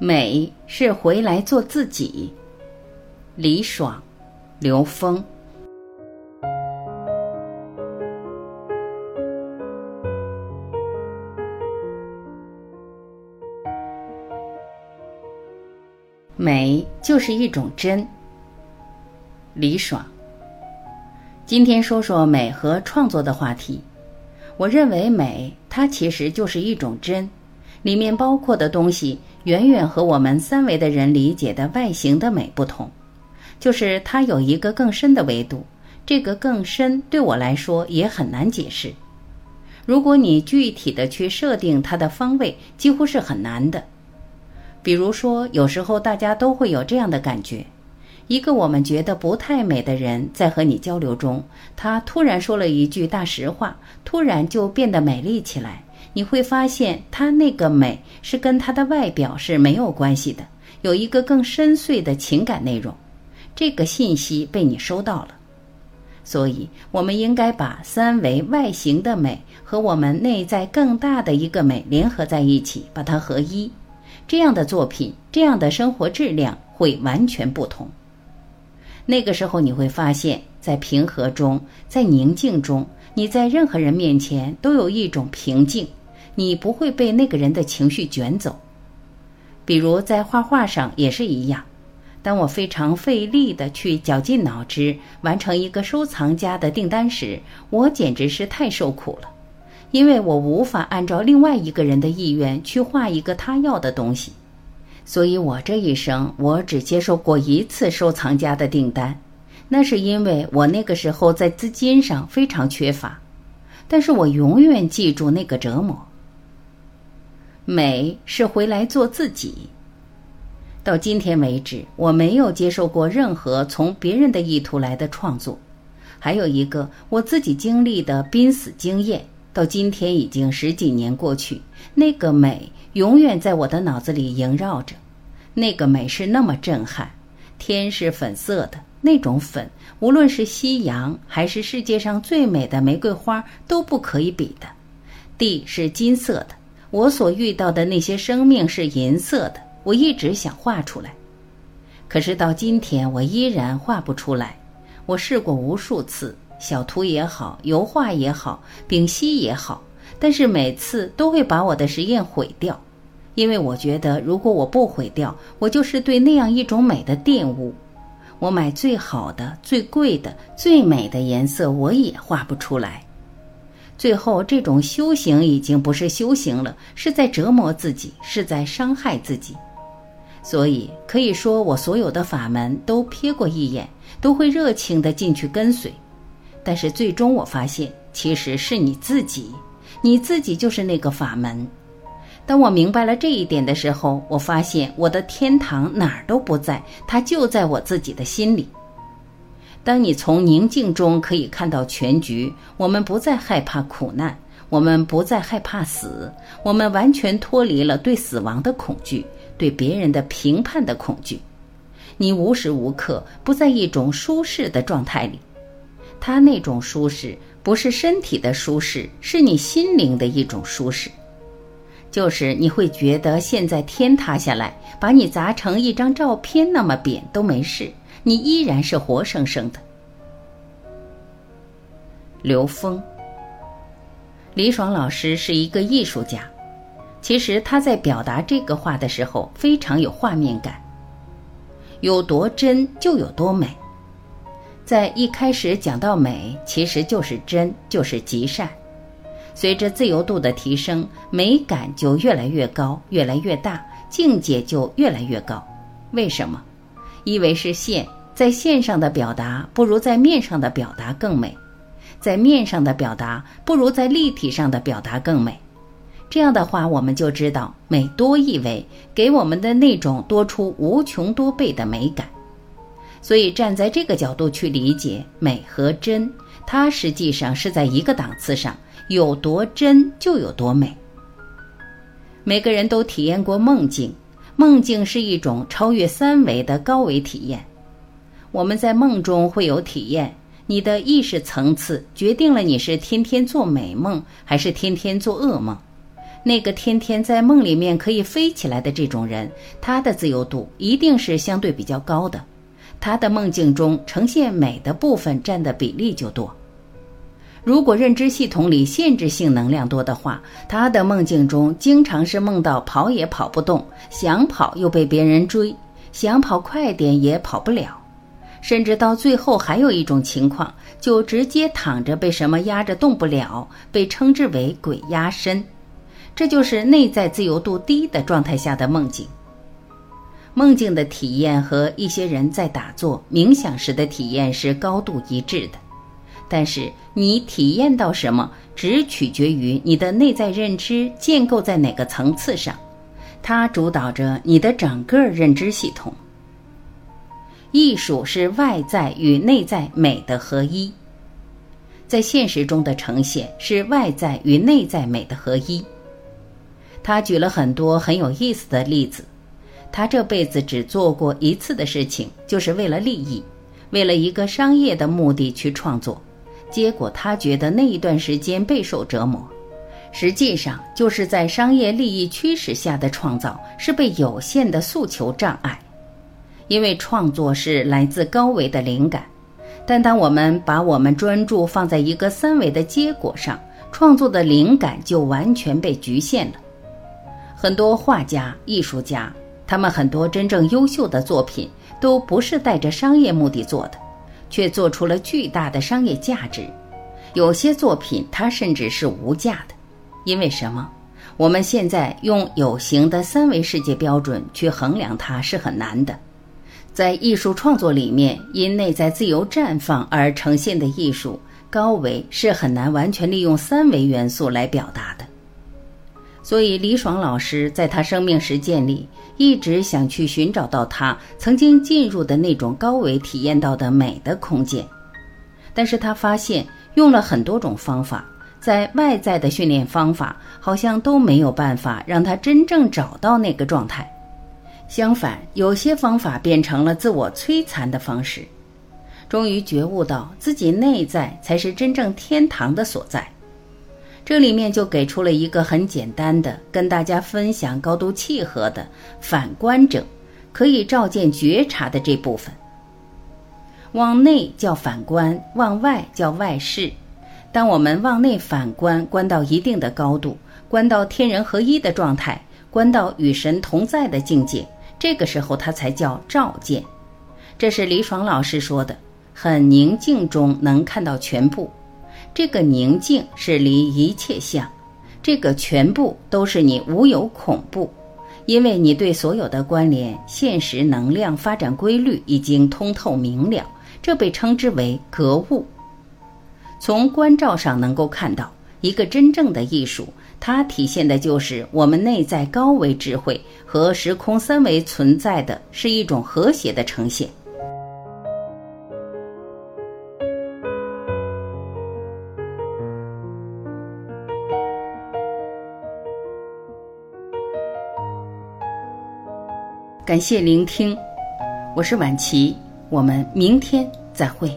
美是回来做自己。李爽、刘峰。美就是一种真。李爽。今天说说美和创作的话题。我认为美，它其实就是一种真，里面包括的东西远远和我们三维的人理解的外形的美不同，就是它有一个更深的维度。这个更深对我来说也很难解释。如果你具体的去设定它的方位，几乎是很难的。比如说，有时候大家都会有这样的感觉：一个我们觉得不太美的人，在和你交流中，他突然说了一句大实话，突然就变得美丽起来。你会发现，他那个美是跟他的外表是没有关系的，有一个更深邃的情感内容。这个信息被你收到了，所以我们应该把三维外形的美和我们内在更大的一个美联合在一起，把它合一。这样的作品，这样的生活质量会完全不同。那个时候，你会发现在平和中，在宁静中，你在任何人面前都有一种平静，你不会被那个人的情绪卷走。比如在画画上也是一样，当我非常费力的去绞尽脑汁完成一个收藏家的订单时，我简直是太受苦了。因为我无法按照另外一个人的意愿去画一个他要的东西，所以我这一生我只接受过一次收藏家的订单，那是因为我那个时候在资金上非常缺乏，但是我永远记住那个折磨。美是回来做自己。到今天为止，我没有接受过任何从别人的意图来的创作，还有一个我自己经历的濒死经验。到今天已经十几年过去，那个美永远在我的脑子里萦绕着。那个美是那么震撼，天是粉色的，那种粉，无论是夕阳还是世界上最美的玫瑰花都不可以比的。地是金色的，我所遇到的那些生命是银色的。我一直想画出来，可是到今天我依然画不出来。我试过无数次。小图也好，油画也好，丙烯也好，但是每次都会把我的实验毁掉，因为我觉得如果我不毁掉，我就是对那样一种美的玷污。我买最好的、最贵的、最美的颜色，我也画不出来。最后，这种修行已经不是修行了，是在折磨自己，是在伤害自己。所以可以说，我所有的法门都瞥过一眼，都会热情的进去跟随。但是最终我发现，其实是你自己，你自己就是那个法门。当我明白了这一点的时候，我发现我的天堂哪儿都不在，它就在我自己的心里。当你从宁静中可以看到全局，我们不再害怕苦难，我们不再害怕死，我们完全脱离了对死亡的恐惧，对别人的评判的恐惧。你无时无刻不在一种舒适的状态里。他那种舒适不是身体的舒适，是你心灵的一种舒适。就是你会觉得现在天塌下来，把你砸成一张照片那么扁都没事，你依然是活生生的。刘峰，李爽老师是一个艺术家，其实他在表达这个话的时候非常有画面感，有多真就有多美。在一开始讲到美，其实就是真，就是极善。随着自由度的提升，美感就越来越高，越来越大，境界就越来越高。为什么？因为是线，在线上的表达不如在面上的表达更美，在面上的表达不如在立体上的表达更美。这样的话，我们就知道美多一维，给我们的那种多出无穷多倍的美感。所以，站在这个角度去理解美和真，它实际上是在一个档次上，有多真就有多美。每个人都体验过梦境，梦境是一种超越三维的高维体验。我们在梦中会有体验，你的意识层次决定了你是天天做美梦还是天天做噩梦。那个天天在梦里面可以飞起来的这种人，他的自由度一定是相对比较高的，他的梦境中呈现美的部分占的比例就多。如果认知系统里限制性能量多的话，他的梦境中经常是梦到跑也跑不动，想跑又被别人追，想跑快点也跑不了，甚至到最后还有一种情况，就直接躺着被什么压着动不了，被称之为鬼压身。这就是内在自由度低的状态下的梦境。梦境的体验和一些人在打坐冥想时的体验是高度一致的。但是你体验到什么，只取决于你的内在认知建构在哪个层次上，它主导着你的整个认知系统。艺术是外在与内在美的合一，在现实中的呈现是外在与内在美的合一。他举了很多很有意思的例子，他这辈子只做过一次的事情，就是为了利益，为了一个商业的目的去创作。结果他觉得那一段时间备受折磨，实际上就是在商业利益驱使下的创造是被有限的诉求障碍。因为创作是来自高维的灵感，但当我们把我们专注放在一个三维的结果上，创作的灵感就完全被局限了。很多画家、艺术家，他们很多真正优秀的作品都不是带着商业目的做的。却做出了巨大的商业价值，有些作品它甚至是无价的，因为什么？我们现在用有形的三维世界标准去衡量它是很难的。在艺术创作里面，因内在自由绽放而呈现的艺术，高维是很难完全利用三维元素来表达的。所以，李爽老师在他生命实践里一直想去寻找到他曾经进入的那种高维体验到的美的空间，但是他发现用了很多种方法，在外在的训练方法好像都没有办法让他真正找到那个状态。相反，有些方法变成了自我摧残的方式，终于觉悟到自己内在才是真正天堂的所在。这里面就给出了一个很简单的，跟大家分享高度契合的反观者，可以照见觉察的这部分。往内叫反观，往外叫外视。当我们往内反观，观到一定的高度，观到天人合一的状态，观到与神同在的境界，这个时候它才叫照见。这是李爽老师说的，很宁静中能看到全部。这个宁静是离一切相，这个全部都是你无有恐怖，因为你对所有的关联、现实能量发展规律已经通透明了，这被称之为格物。从关照上能够看到，一个真正的艺术，它体现的就是我们内在高维智慧和时空三维存在的是一种和谐的呈现。感谢聆听，我是晚琪，我们明天再会。